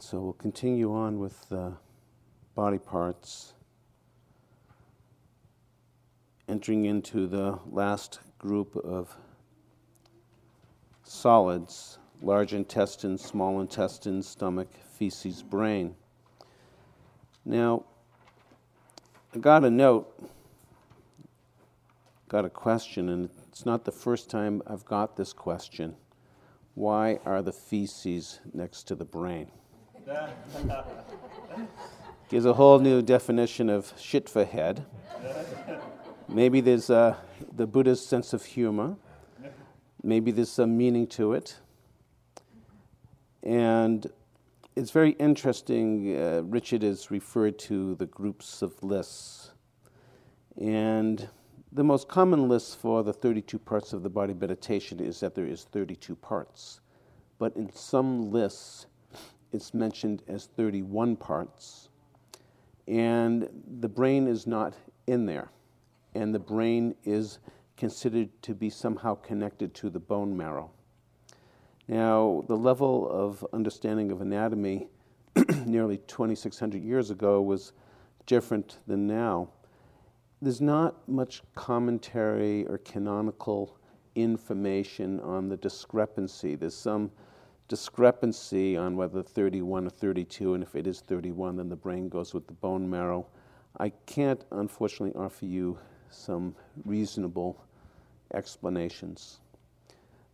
And so we'll continue on with the body parts, entering into the last group of solids large intestine, small intestine, stomach, feces, brain. Now, I got a note, got a question, and it's not the first time I've got this question. Why are the feces next to the brain? Gives a whole new definition of shit for head. Maybe there's uh, the Buddha's sense of humor. Maybe there's some meaning to it. And it's very interesting. Uh, Richard has referred to the groups of lists. And the most common list for the 32 parts of the body meditation is that there is 32 parts. But in some lists, it's mentioned as 31 parts. And the brain is not in there. And the brain is considered to be somehow connected to the bone marrow. Now, the level of understanding of anatomy nearly 2,600 years ago was different than now. There's not much commentary or canonical information on the discrepancy. There's some discrepancy on whether 31 or 32, and if it is 31, then the brain goes with the bone marrow. I can't, unfortunately, offer you some reasonable explanations.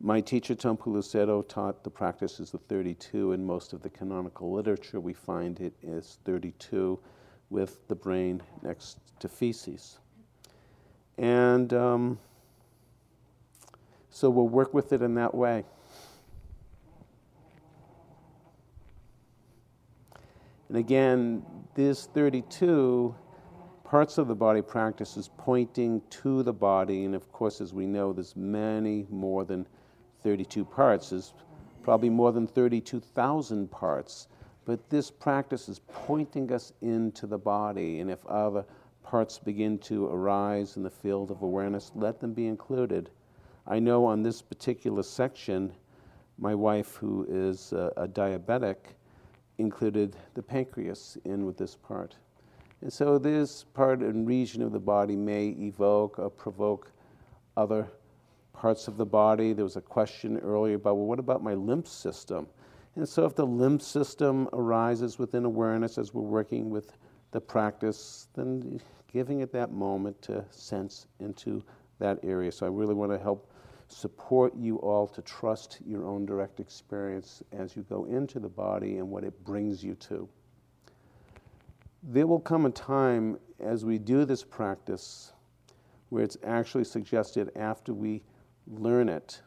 My teacher, Tom Sayadaw, taught the practices of 32. In most of the canonical literature, we find it is 32 with the brain next to feces. And um, so we'll work with it in that way. And again, this 32 parts of the body practice is pointing to the body. And of course, as we know, there's many more than 32 parts. There's probably more than 32,000 parts. But this practice is pointing us into the body, and if other parts begin to arise in the field of awareness, let them be included. I know on this particular section, my wife, who is a, a diabetic, included the pancreas in with this part. And so this part and region of the body may evoke or provoke other parts of the body. There was a question earlier about, well, what about my lymph system? And so, if the lymph system arises within awareness as we're working with the practice, then giving it that moment to sense into that area. So, I really want to help support you all to trust your own direct experience as you go into the body and what it brings you to. There will come a time as we do this practice where it's actually suggested after we learn it,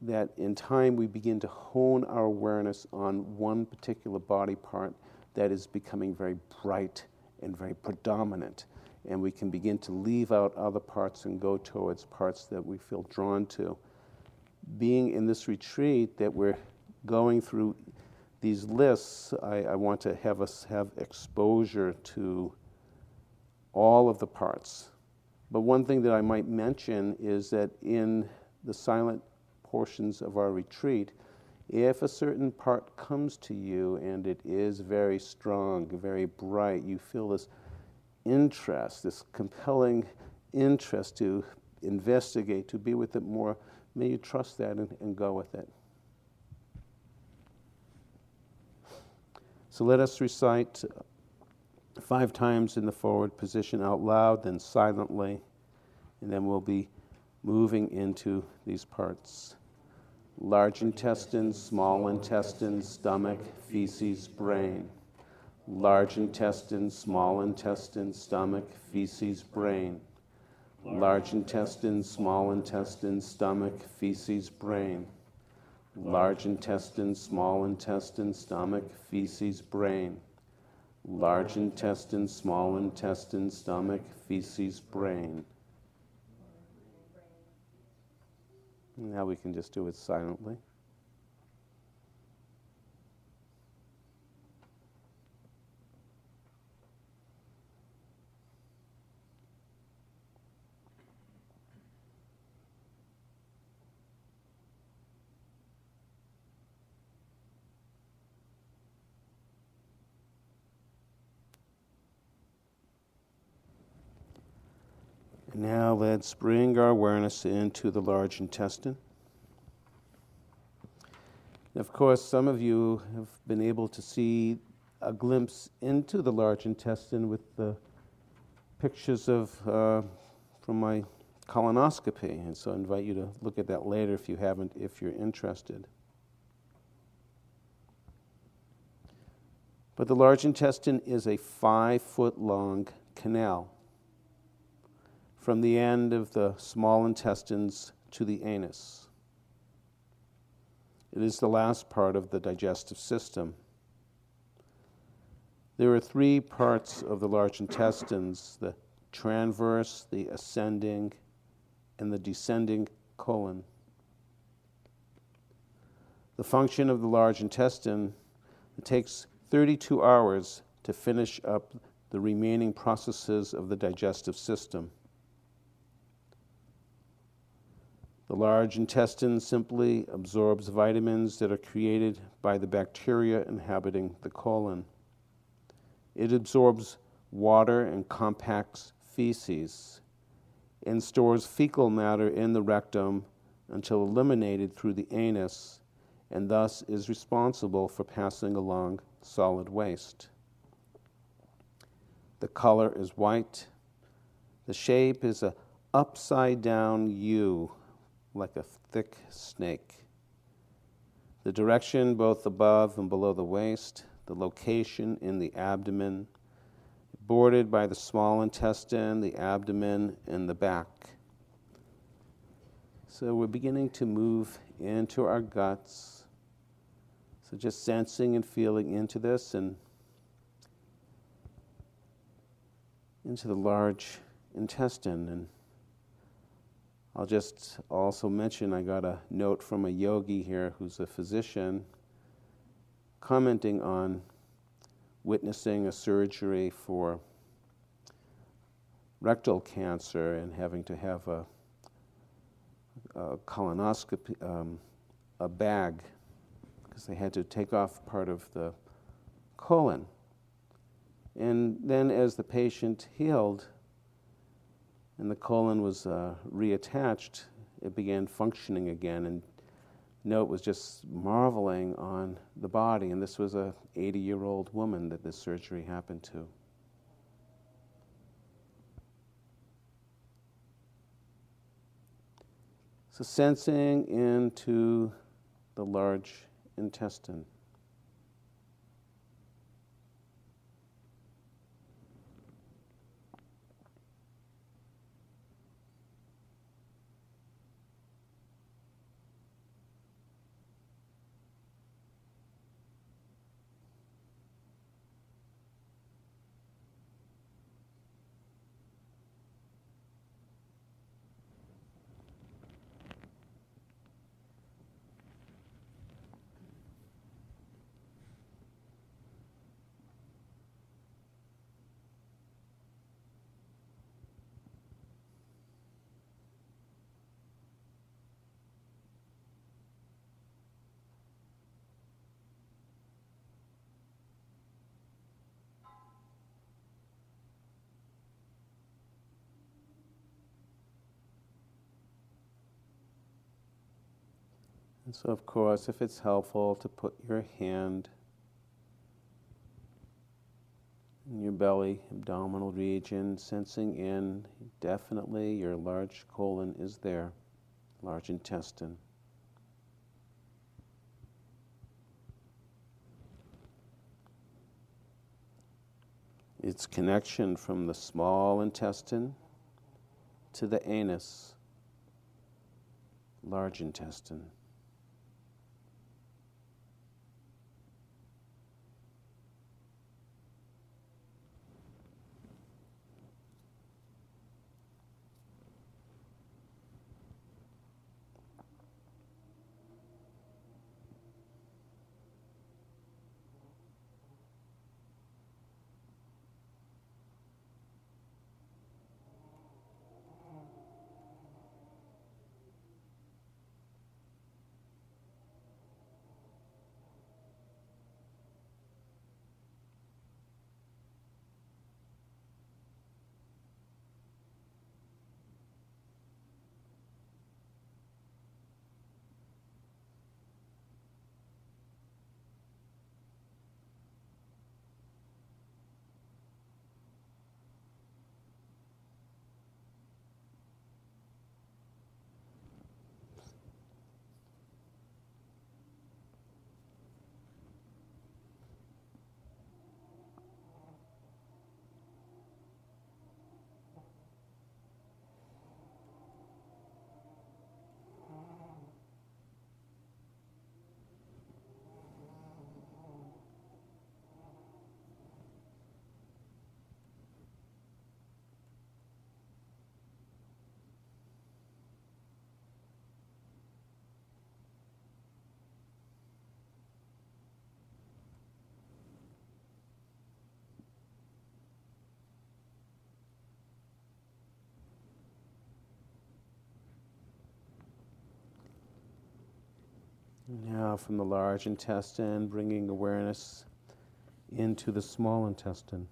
that in time we begin to hone our awareness on one particular body part that is becoming very bright and very predominant. And we can begin to leave out other parts and go towards parts that we feel drawn to. Being in this retreat that we're going through these lists, I, I want to have us have exposure to all of the parts but one thing that I might mention is that in the silent portions of our retreat, if a certain part comes to you and it is very strong, very bright, you feel this interest, this compelling interest to investigate, to be with it more, may you trust that and, and go with it. So let us recite five times in the forward position out loud, then silently, and then we'll be moving into these parts large intestine, small intestine, stomach, feces, brain. Large intestine, small intestine, stomach, feces, brain. Large intestine, small intestine, stomach, feces, brain. Large intestine, small intestine, stomach, feces, brain large intestine, small intestine, stomach, feces, brain. Now we can just do it silently. Now let's bring our awareness into the large intestine. Of course, some of you have been able to see a glimpse into the large intestine with the pictures of uh, from my colonoscopy, and so I invite you to look at that later if you haven't, if you're interested. But the large intestine is a five foot long canal from the end of the small intestines to the anus. It is the last part of the digestive system. There are three parts of the large intestines the transverse, the ascending, and the descending colon. The function of the large intestine it takes 32 hours to finish up the remaining processes of the digestive system. The large intestine simply absorbs vitamins that are created by the bacteria inhabiting the colon. It absorbs water and compacts feces and stores fecal matter in the rectum until eliminated through the anus and thus is responsible for passing along solid waste. The color is white. The shape is a upside down U like a thick snake. The direction both above and below the waist, the location in the abdomen, bordered by the small intestine, the abdomen, and the back. So we're beginning to move into our guts. So just sensing and feeling into this and into the large intestine and I'll just also mention I got a note from a yogi here who's a physician commenting on witnessing a surgery for rectal cancer and having to have a, a colonoscopy, um, a bag, because they had to take off part of the colon. And then, as the patient healed, and the colon was uh, reattached, it began functioning again. And Note was just marveling on the body, and this was a 80 year old woman that this surgery happened to. So, sensing into the large intestine. And so, of course, if it's helpful to put your hand in your belly, abdominal region, sensing in, definitely your large colon is there, large intestine. Its connection from the small intestine to the anus, large intestine. Now, from the large intestine, bringing awareness into the small intestine.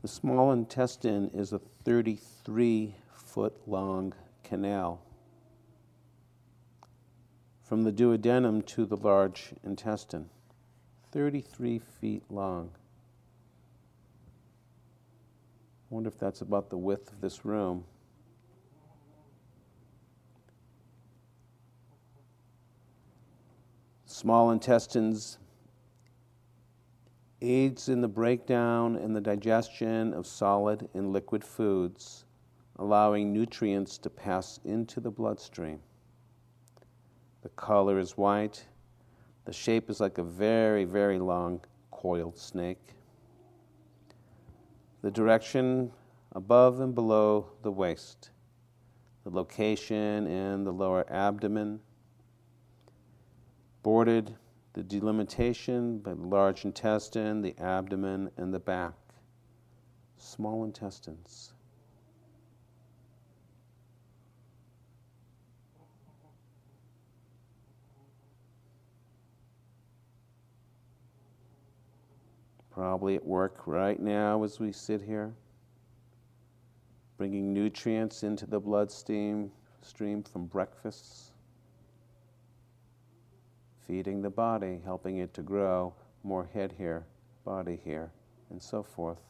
The small intestine is a 33 foot long canal from the duodenum to the large intestine, 33 feet long. I wonder if that's about the width of this room. Small intestines aids in the breakdown and the digestion of solid and liquid foods, allowing nutrients to pass into the bloodstream. The color is white. The shape is like a very, very long coiled snake the direction above and below the waist, the location in the lower abdomen, bordered the delimitation by the large intestine, the abdomen, and the back, small intestines. Probably at work right now as we sit here, bringing nutrients into the bloodstream stream from breakfasts, feeding the body, helping it to grow more head here, body here, and so forth.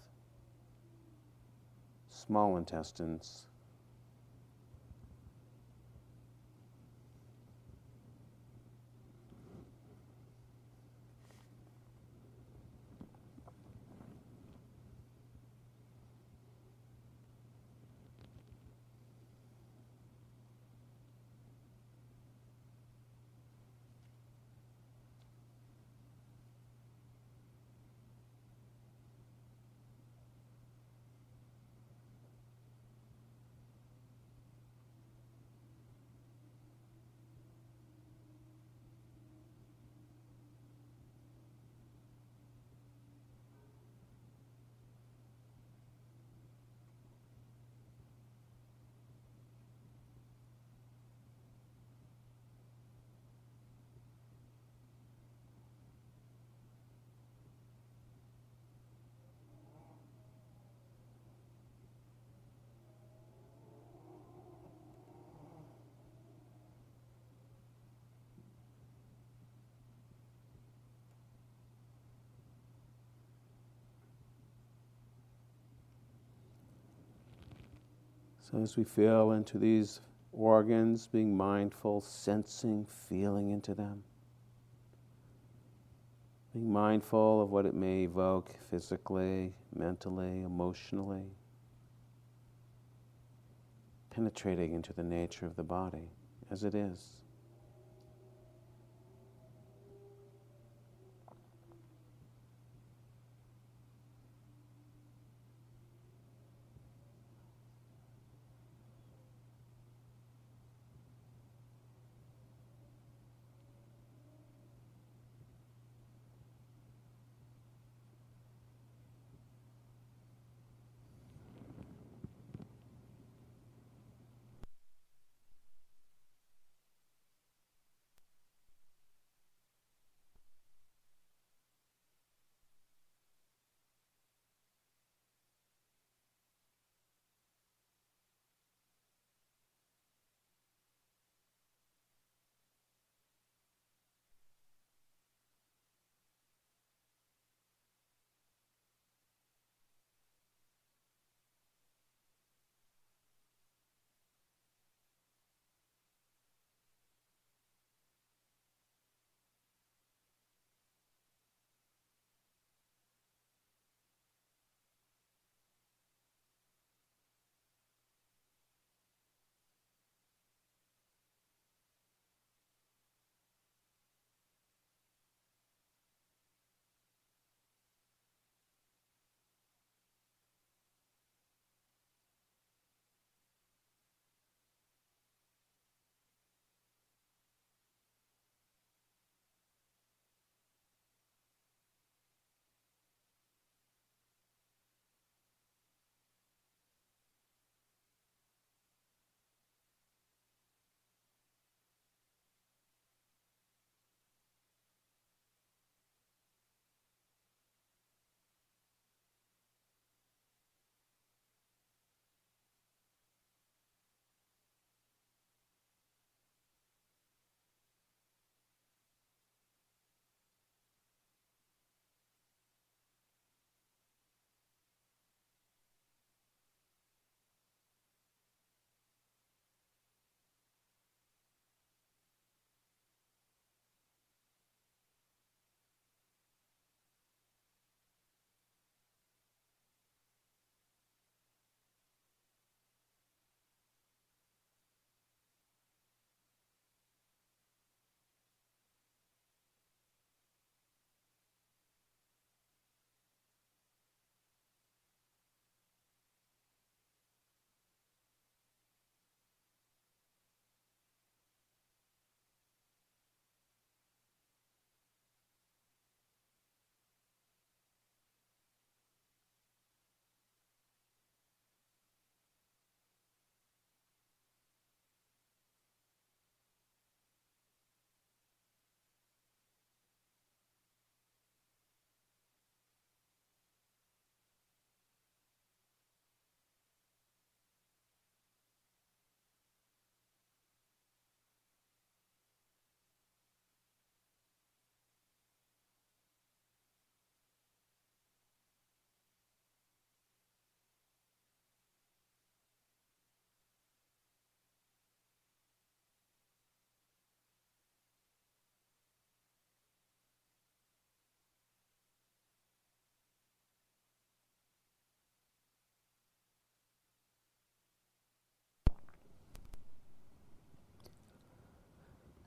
Small intestines. So, as we feel into these organs, being mindful, sensing, feeling into them, being mindful of what it may evoke physically, mentally, emotionally, penetrating into the nature of the body as it is.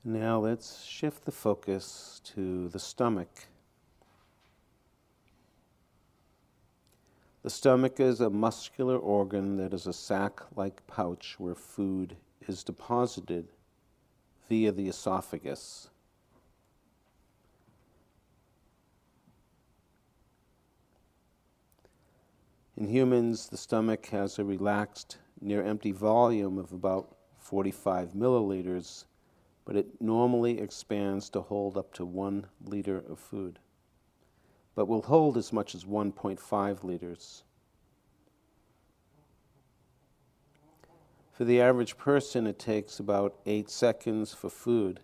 Now let's shift the focus to the stomach. The stomach is a muscular organ that is a sac like pouch where food is deposited via the esophagus. In humans, the stomach has a relaxed, near empty volume of about 45 milliliters, but it normally expands to hold up to one liter of food, but will hold as much as 1.5 liters. For the average person, it takes about eight seconds for food,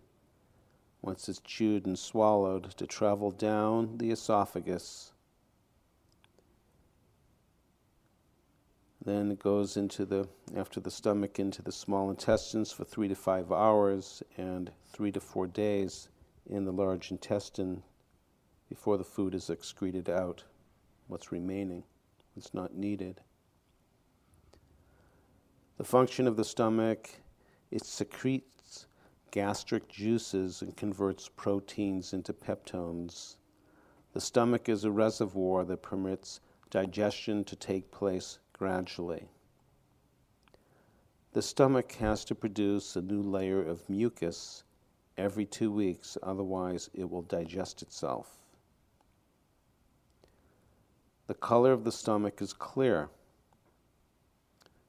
once it's chewed and swallowed, to travel down the esophagus. Then it goes into the, after the stomach, into the small intestines for three to five hours and three to four days in the large intestine before the food is excreted out, what's remaining, what's not needed. The function of the stomach, it secretes gastric juices and converts proteins into peptones. The stomach is a reservoir that permits digestion to take place gradually. The stomach has to produce a new layer of mucus every two weeks, otherwise, it will digest itself. The color of the stomach is clear.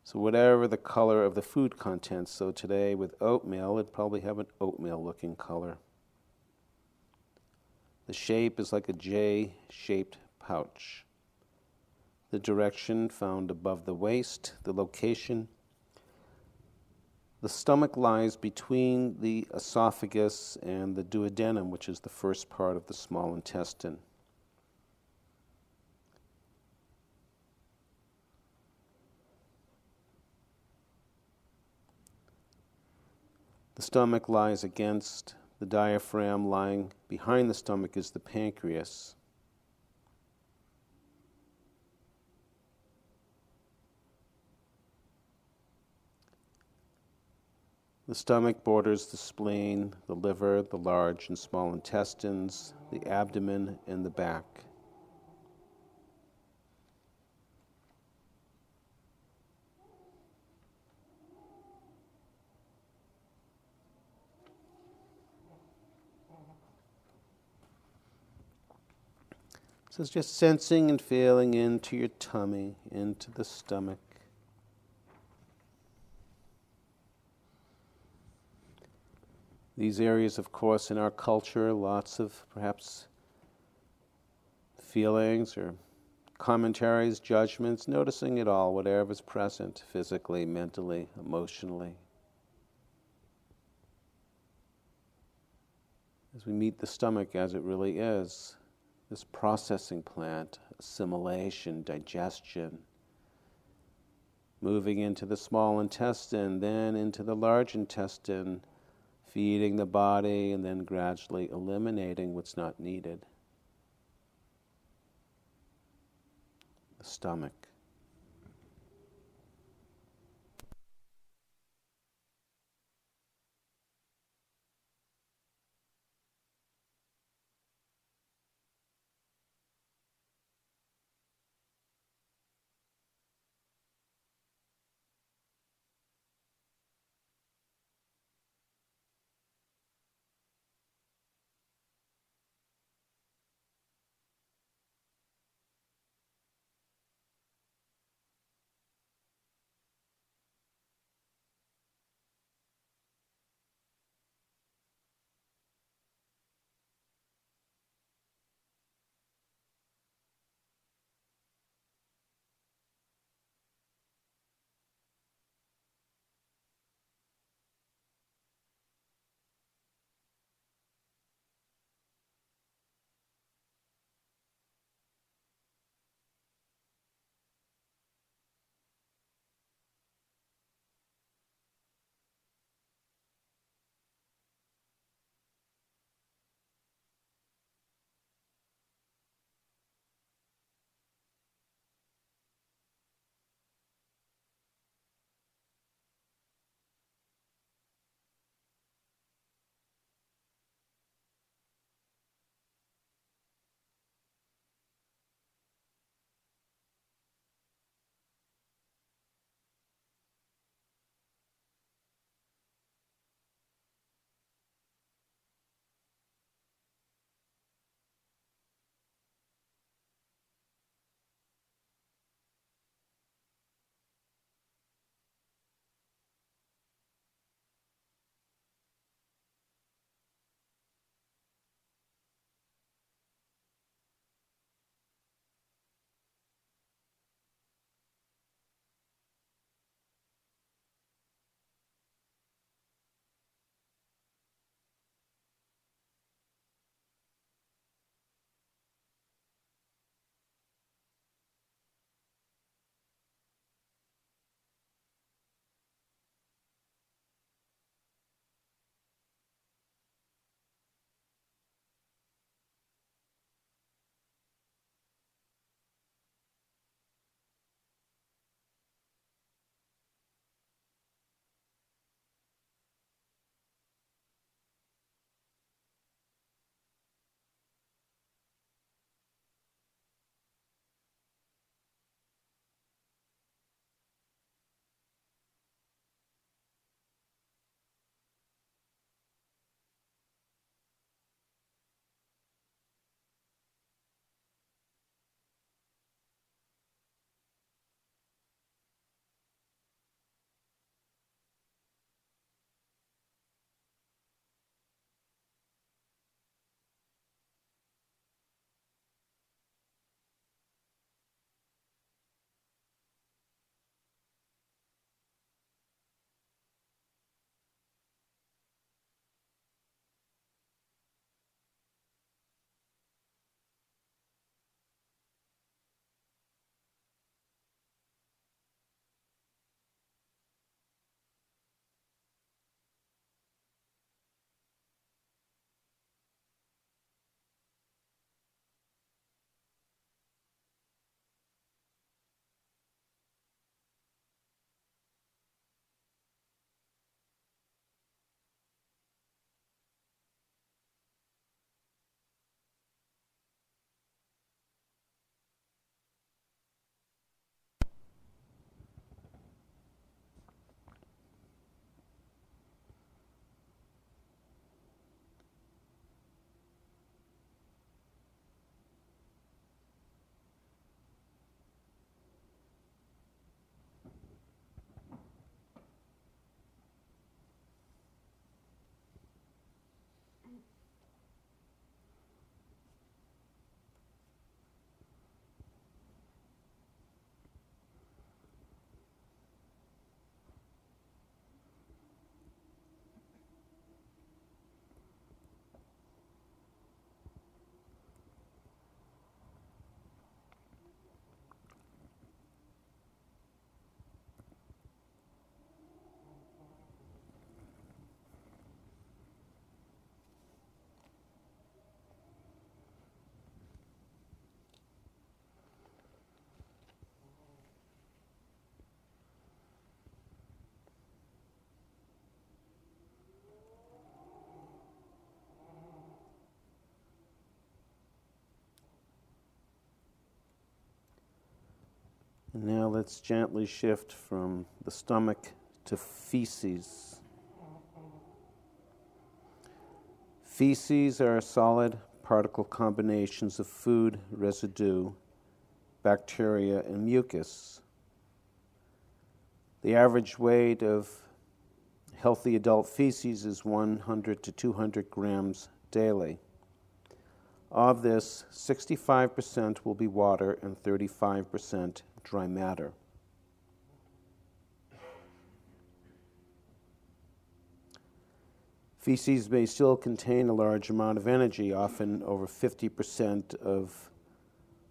So, whatever the color of the food contents, so today with oatmeal, it'd probably have an oatmeal looking color. The shape is like a J shaped pouch. The direction found above the waist, the location. The stomach lies between the esophagus and the duodenum, which is the first part of the small intestine. The stomach lies against the diaphragm, lying behind the stomach is the pancreas. The stomach borders the spleen, the liver, the large and small intestines, the abdomen, and the back. So it's just sensing and feeling into your tummy, into the stomach. These areas, of course, in our culture, lots of perhaps feelings or commentaries, judgments, noticing it all, whatever's present physically, mentally, emotionally. As we meet the stomach as it really is this processing plant, assimilation, digestion, moving into the small intestine, then into the large intestine, feeding the body, and then gradually eliminating what's not needed. The stomach. Now let's gently shift from the stomach to feces. Feces are solid particle combinations of food residue, bacteria, and mucus. The average weight of healthy adult feces is 100 to 200 grams daily. Of this, 65% will be water and 35% dry matter. Feces may still contain a large amount of energy, often over 50% of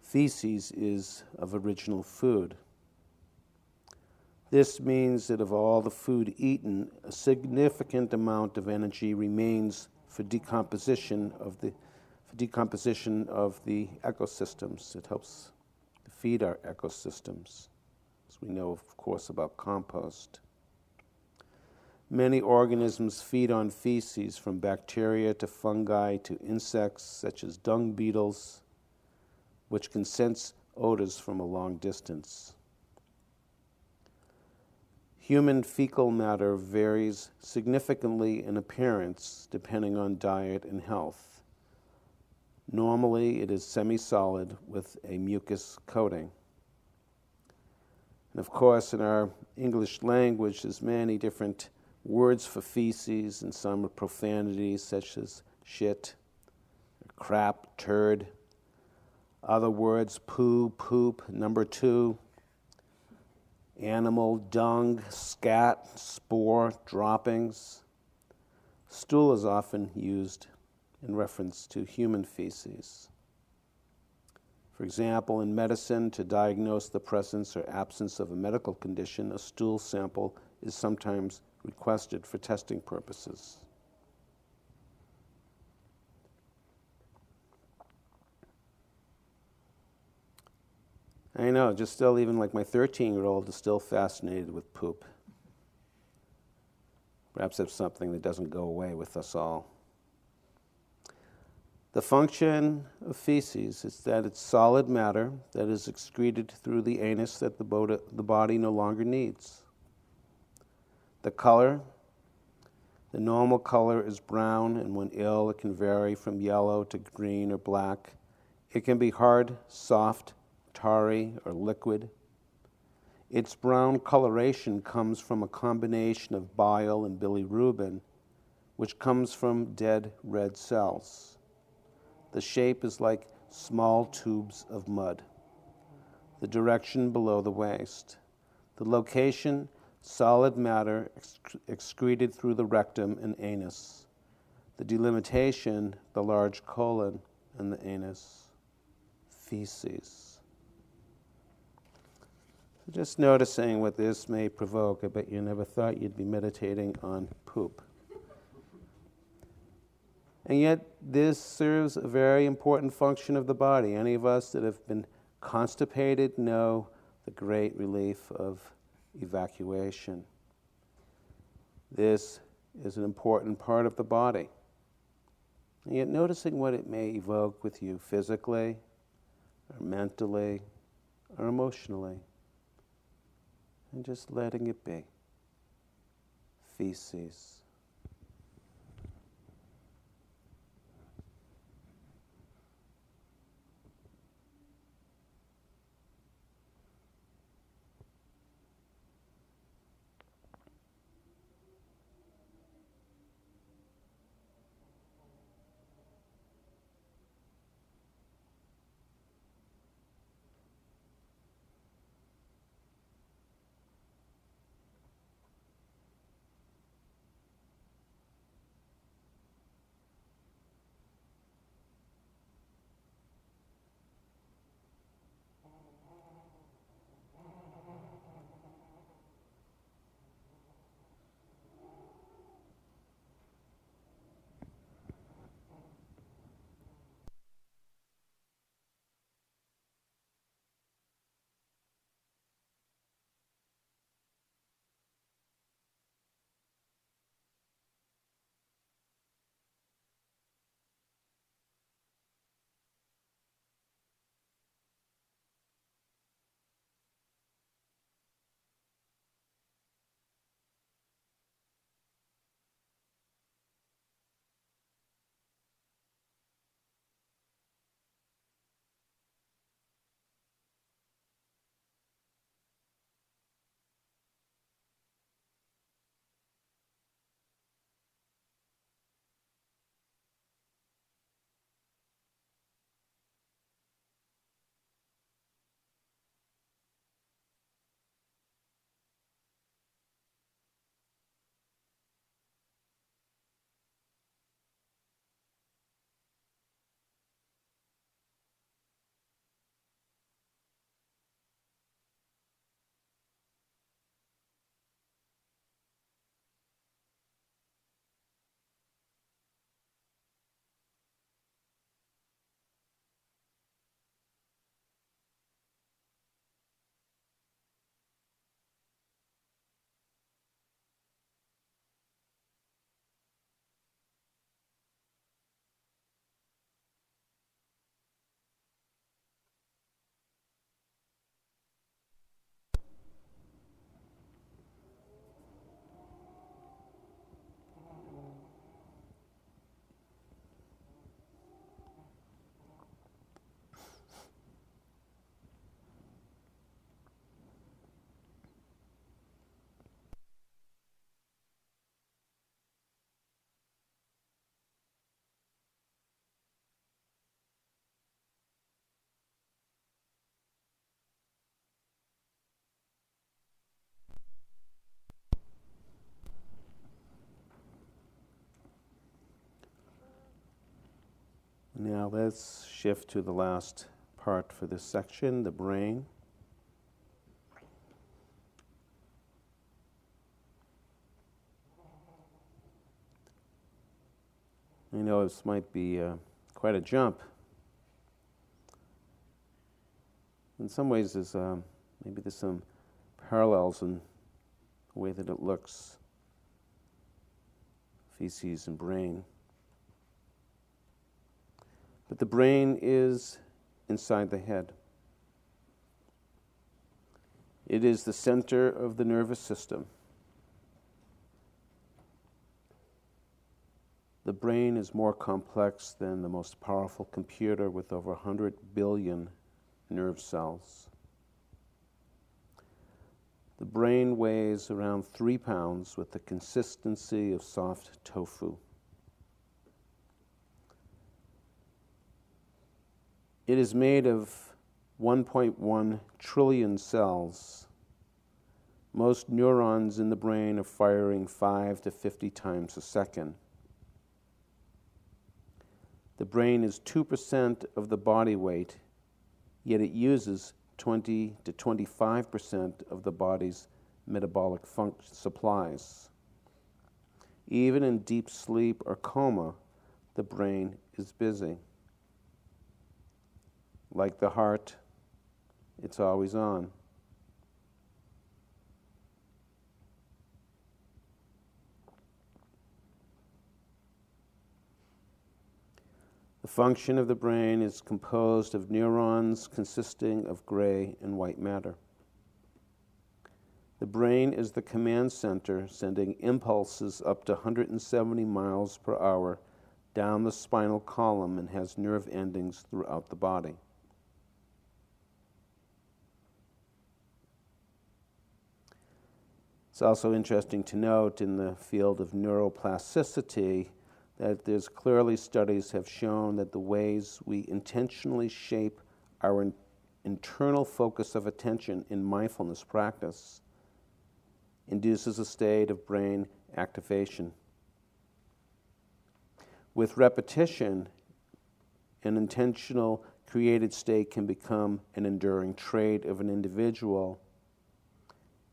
feces is of original food. This means that of all the food eaten, a significant amount of energy remains for decomposition of the for decomposition of the ecosystems. It helps feed our ecosystems, as we know, of course, about compost. Many organisms feed on feces, from bacteria to fungi to insects such as dung beetles, which can sense odors from a long distance. Human fecal matter varies significantly in appearance depending on diet and health. Normally, it is semi solid with a mucus coating. And of course, in our English language, there's many different words for feces, and some are profanities such as shit, crap, turd. Other words, poo, poop, number two, animal, dung, scat, spoor, droppings. Stool is often used in reference to human feces. For example, in medicine, to diagnose the presence or absence of a medical condition, a stool sample is sometimes requested for testing purposes. I know, just still, even like my 13 year old is still fascinated with poop. Perhaps it's something that doesn't go away with us all. The function of feces is that it's solid matter that is excreted through the anus that the, body no longer needs. The color, the normal color is brown, and when ill, it can vary from yellow to green or black. It can be hard, soft, tarry, or liquid. Its brown coloration comes from a combination of bile and bilirubin, which comes from dead red cells. The shape is like small tubes of mud. The direction below the waist. The location, solid matter excreted through the rectum and anus. The delimitation, the large colon and the anus. Feces. Just noticing what this may provoke, I bet you never thought you'd be meditating on poop. And yet, this serves a very important function of the body. Any of us that have been constipated know the great relief of evacuation. This is an important part of the body. And yet, noticing what it may evoke with you physically, or mentally, or emotionally, and just letting it be. Feces. Now let's shift to the last part for this section the brain. I know this might be uh, quite a jump. In some ways, there's um, maybe there's some parallels in the way that it looks feces and brain. But the brain is inside the head. It is the center of the nervous system. The brain is more complex than the most powerful computer with over 100 billion nerve cells. The brain weighs around three pounds with the consistency of soft tofu. It is made of 1.1 trillion cells. Most neurons in the brain are firing 5 to 50 times a second. The brain is 2% of the body weight, yet it uses 20 to 25% of the body's metabolic supplies. Even in deep sleep or coma, the brain is busy. Like the heart, it's always on. The function of the brain is composed of neurons consisting of gray and white matter. The brain is the command center sending impulses up to 170 miles per hour down the spinal column and has nerve endings throughout the body. It's also interesting to note in the field of neuroplasticity that there's clearly studies have shown that the ways we intentionally shape our in, internal focus of attention in mindfulness practice induces a state of brain activation. With repetition, an intentional created state can become an enduring trait of an individual,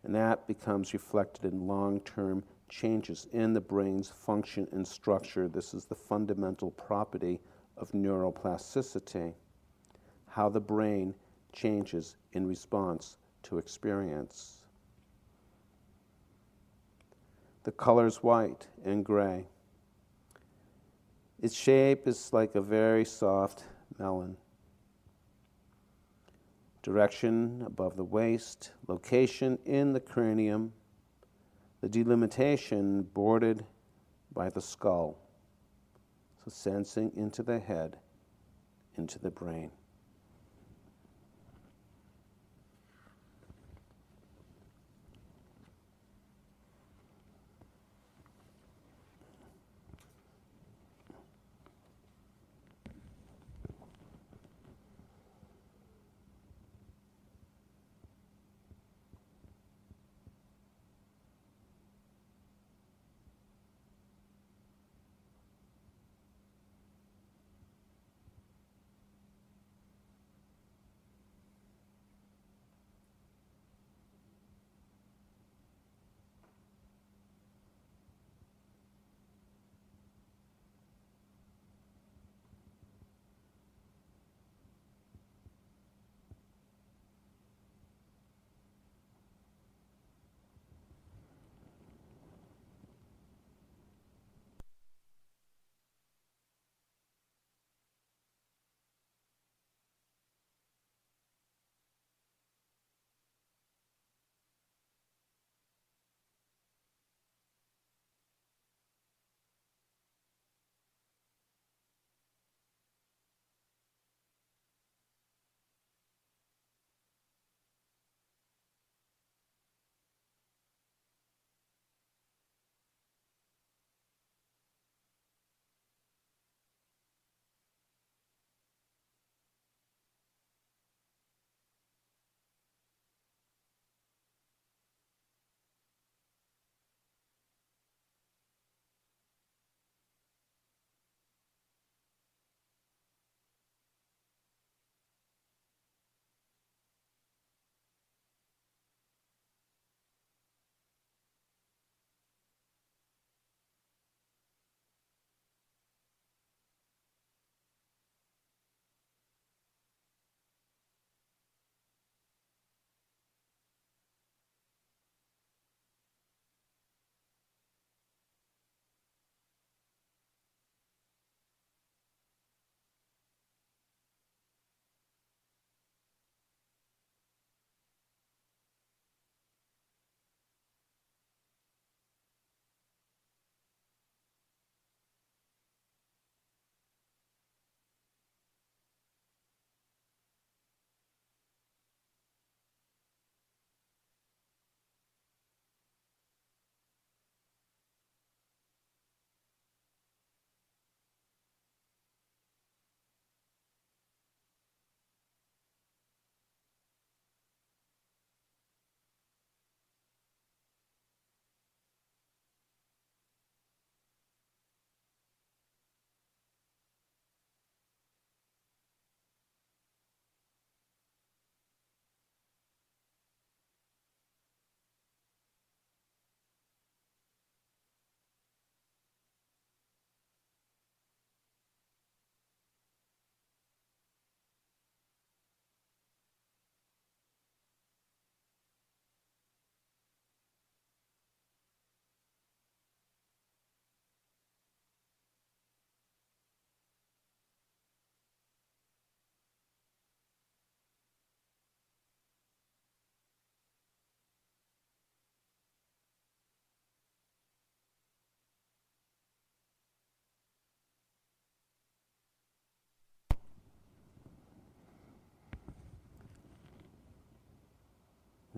and that becomes reflected in long term changes in the brain's function and structure. This is the fundamental property of neuroplasticity, how the brain changes in response to experience. The colors white and gray. Its shape is like a very soft melon. Direction above the waist, location in the cranium, the delimitation bordered by the skull. So sensing into the head, into the brain.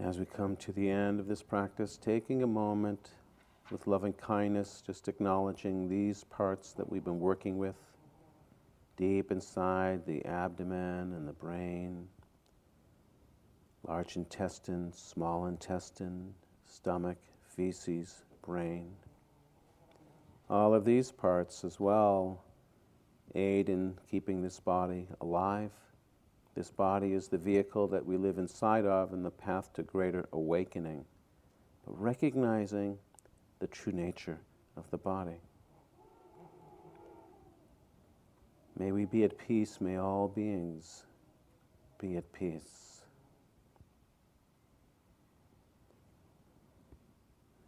As we come to the end of this practice, taking a moment with loving kindness, just acknowledging these parts that we've been working with deep inside the abdomen and the brain, large intestine, small intestine, stomach, feces, brain. All of these parts as well aid in keeping this body alive. This body is the vehicle that we live inside of and the path to greater awakening. But recognizing the true nature of the body. May we be at peace. May all beings be at peace.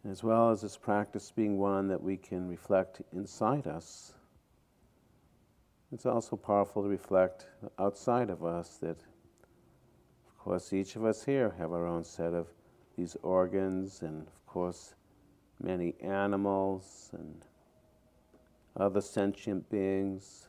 As well as this practice being one that we can reflect inside us, it's also powerful to reflect outside of us that, of course, each of us here have our own set of these organs, and of course, many animals and other sentient beings.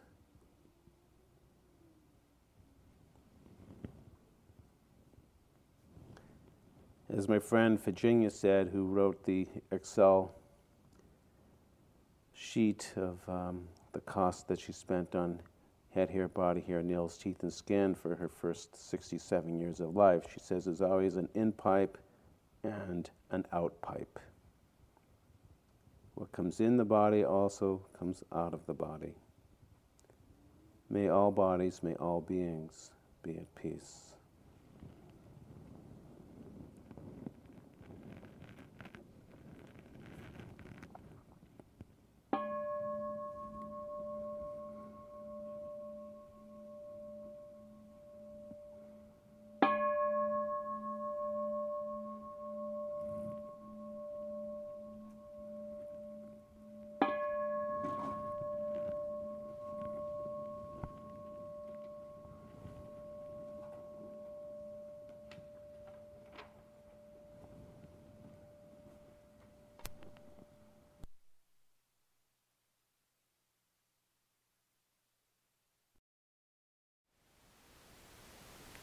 As my friend Virginia said, who wrote the Excel sheet of um, the cost that she spent on head hair, body hair, nails, teeth, and skin for her first 67 years of life, she says there's always an in pipe and an out pipe. What comes in the body also comes out of the body. May all bodies, may all beings be at peace.